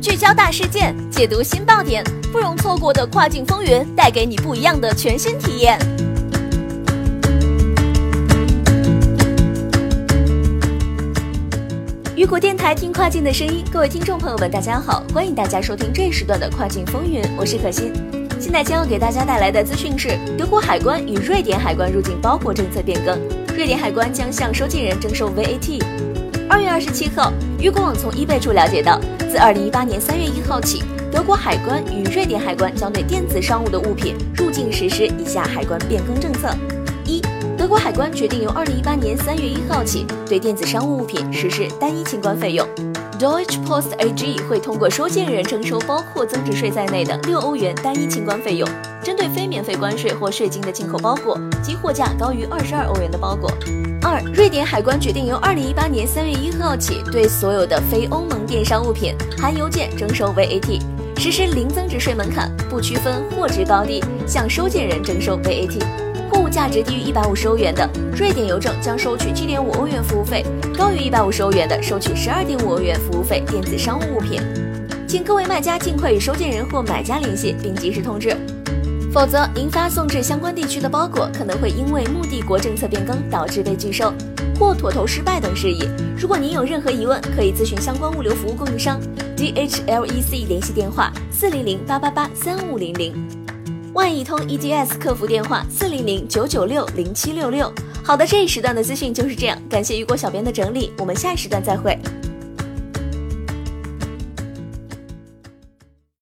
聚焦大事件，解读新爆点，不容错过的跨境风云，带给你不一样的全新体验。雨果电台听跨境的声音，各位听众朋友们，大家好，欢迎大家收听这时段的跨境风云，我是可心。现在将要给大家带来的资讯是：德国海关与瑞典海关入境包裹政策变更，瑞典海关将向收件人征收 VAT。二月二十七号，雨果网从 eBay 处了解到，自二零一八年三月一号起，德国海关与瑞典海关将对电子商务的物品入境实施以下海关变更政策：一。德国海关决定由二零一八年三月一号起，对电子商务物品实施单一清关费用。Deutsche Post AG 会通过收件人征收包括增值税在内的六欧元单一清关费用，针对非免费关税或税金的进口包裹及货价高于二十二欧元的包裹。二，瑞典海关决定由二零一八年三月一号起，对所有的非欧盟电商物品含邮件征收 VAT，实施零增值税门槛，不区分货值高低，向收件人征收 VAT。货物价值低于一百五十欧元的，瑞典邮政将收取七点五欧元服务费；高于一百五十欧元的，收取十二点五欧元服务费。电子商务物品，请各位卖家尽快与收件人或买家联系，并及时通知，否则您发送至相关地区的包裹可能会因为目的国政策变更导致被拒收或妥投失败等事宜。如果您有任何疑问，可以咨询相关物流服务供应商 DHLEC 联系电话：四零零八八八三五零零。万亿通 EDS 客服电话四零零九九六零七六六。好的，这一时段的资讯就是这样，感谢雨果小编的整理，我们下一时段再会。